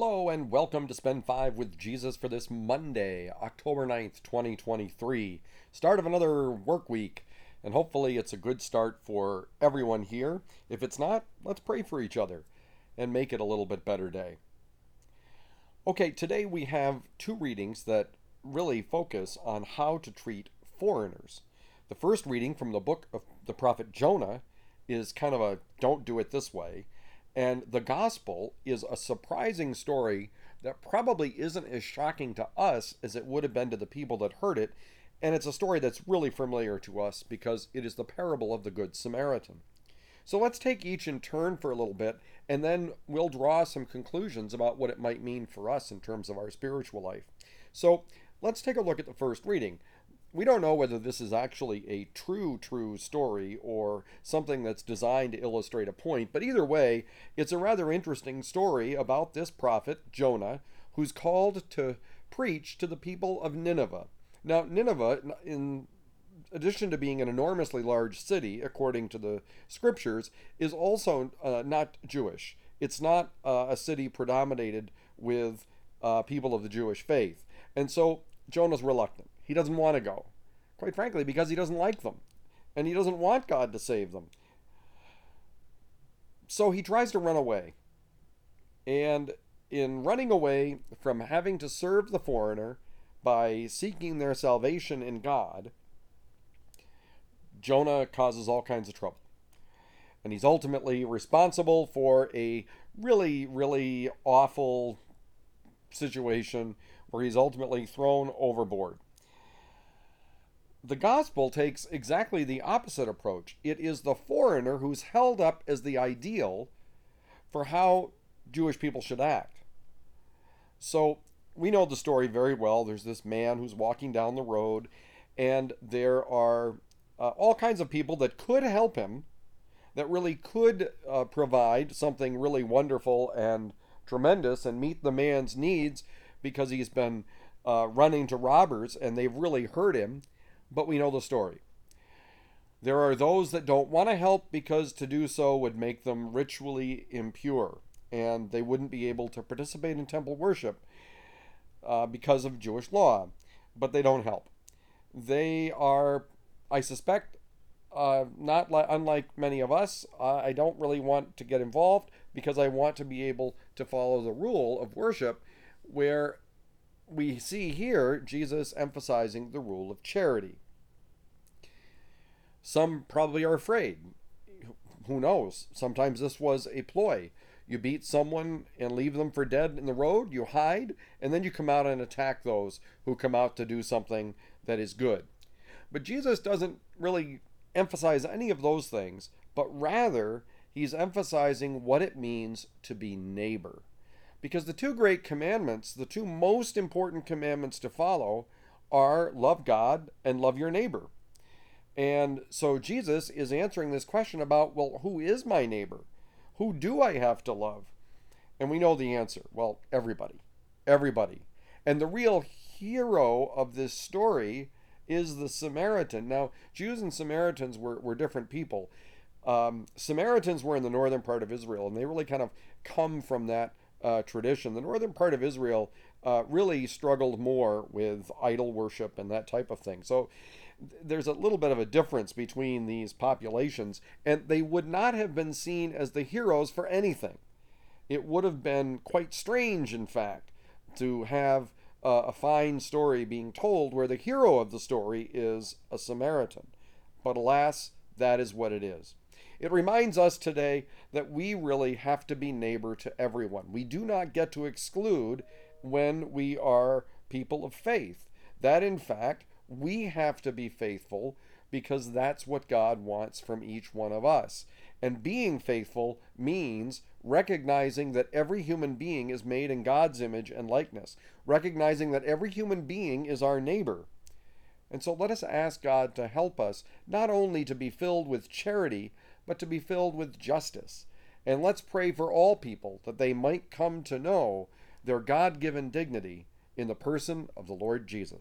Hello and welcome to Spend 5 with Jesus for this Monday, October 9th, 2023. Start of another work week, and hopefully it's a good start for everyone here. If it's not, let's pray for each other and make it a little bit better day. Okay, today we have two readings that really focus on how to treat foreigners. The first reading from the book of the prophet Jonah is kind of a don't do it this way and the gospel is a surprising story that probably isn't as shocking to us as it would have been to the people that heard it. And it's a story that's really familiar to us because it is the parable of the Good Samaritan. So let's take each in turn for a little bit, and then we'll draw some conclusions about what it might mean for us in terms of our spiritual life. So let's take a look at the first reading we don't know whether this is actually a true, true story or something that's designed to illustrate a point, but either way, it's a rather interesting story about this prophet, Jonah, who's called to preach to the people of Nineveh. Now, Nineveh, in addition to being an enormously large city, according to the scriptures, is also uh, not Jewish. It's not uh, a city predominated with uh, people of the Jewish faith. And so Jonah's reluctant. He doesn't want to go, quite frankly, because he doesn't like them. And he doesn't want God to save them. So he tries to run away. And in running away from having to serve the foreigner by seeking their salvation in God, Jonah causes all kinds of trouble. And he's ultimately responsible for a really, really awful situation where he's ultimately thrown overboard. The gospel takes exactly the opposite approach. It is the foreigner who's held up as the ideal for how Jewish people should act. So we know the story very well. There's this man who's walking down the road, and there are uh, all kinds of people that could help him, that really could uh, provide something really wonderful and tremendous and meet the man's needs because he's been uh, running to robbers and they've really hurt him but we know the story. There are those that don't want to help because to do so would make them ritually impure, and they wouldn't be able to participate in temple worship uh, because of Jewish law, but they don't help. They are, I suspect, uh, not li- unlike many of us. Uh, I don't really want to get involved because I want to be able to follow the rule of worship where we see here Jesus emphasizing the rule of charity. Some probably are afraid. Who knows? Sometimes this was a ploy. You beat someone and leave them for dead in the road, you hide, and then you come out and attack those who come out to do something that is good. But Jesus doesn't really emphasize any of those things, but rather he's emphasizing what it means to be neighbor. Because the two great commandments, the two most important commandments to follow, are love God and love your neighbor. And so Jesus is answering this question about, well, who is my neighbor? Who do I have to love? And we know the answer. Well, everybody. Everybody. And the real hero of this story is the Samaritan. Now, Jews and Samaritans were, were different people. Um, Samaritans were in the northern part of Israel, and they really kind of come from that uh, tradition. The northern part of Israel uh, really struggled more with idol worship and that type of thing. So there's a little bit of a difference between these populations, and they would not have been seen as the heroes for anything. It would have been quite strange, in fact, to have uh, a fine story being told where the hero of the story is a Samaritan. But alas, that is what it is. It reminds us today that we really have to be neighbor to everyone. We do not get to exclude when we are people of faith. That, in fact, we have to be faithful because that's what God wants from each one of us. And being faithful means recognizing that every human being is made in God's image and likeness, recognizing that every human being is our neighbor. And so let us ask God to help us not only to be filled with charity, but to be filled with justice. And let's pray for all people that they might come to know their God given dignity in the person of the Lord Jesus.